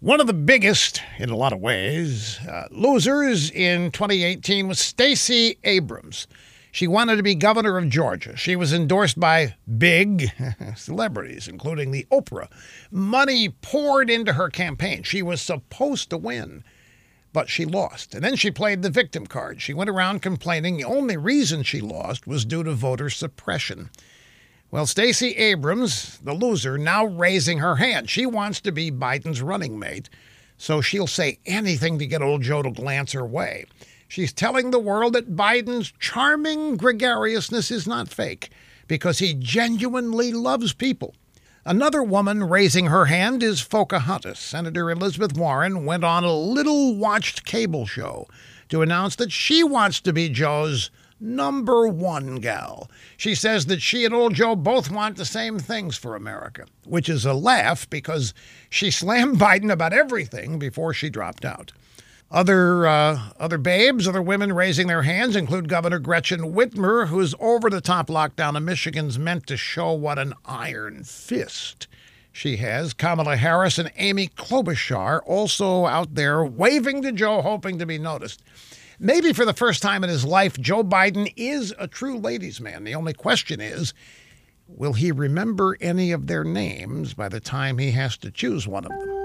One of the biggest, in a lot of ways, uh, losers in 2018 was Stacey Abrams. She wanted to be governor of Georgia. She was endorsed by big celebrities, including the Oprah. Money poured into her campaign. She was supposed to win, but she lost. And then she played the victim card. She went around complaining the only reason she lost was due to voter suppression. Well, Stacey Abrams, the loser, now raising her hand. She wants to be Biden's running mate, so she'll say anything to get old Joe to glance her way. She's telling the world that Biden's charming gregariousness is not fake because he genuinely loves people. Another woman raising her hand is Pocahontas. Senator Elizabeth Warren went on a little watched cable show to announce that she wants to be Joe's number one gal. She says that she and old Joe both want the same things for America, which is a laugh because she slammed Biden about everything before she dropped out. Other uh, other babes, other women raising their hands include Governor Gretchen Whitmer, whose over-the-top lockdown in Michigan's meant to show what an iron fist she has. Kamala Harris and Amy Klobuchar also out there waving to Joe, hoping to be noticed. Maybe for the first time in his life, Joe Biden is a true ladies' man. The only question is will he remember any of their names by the time he has to choose one of them?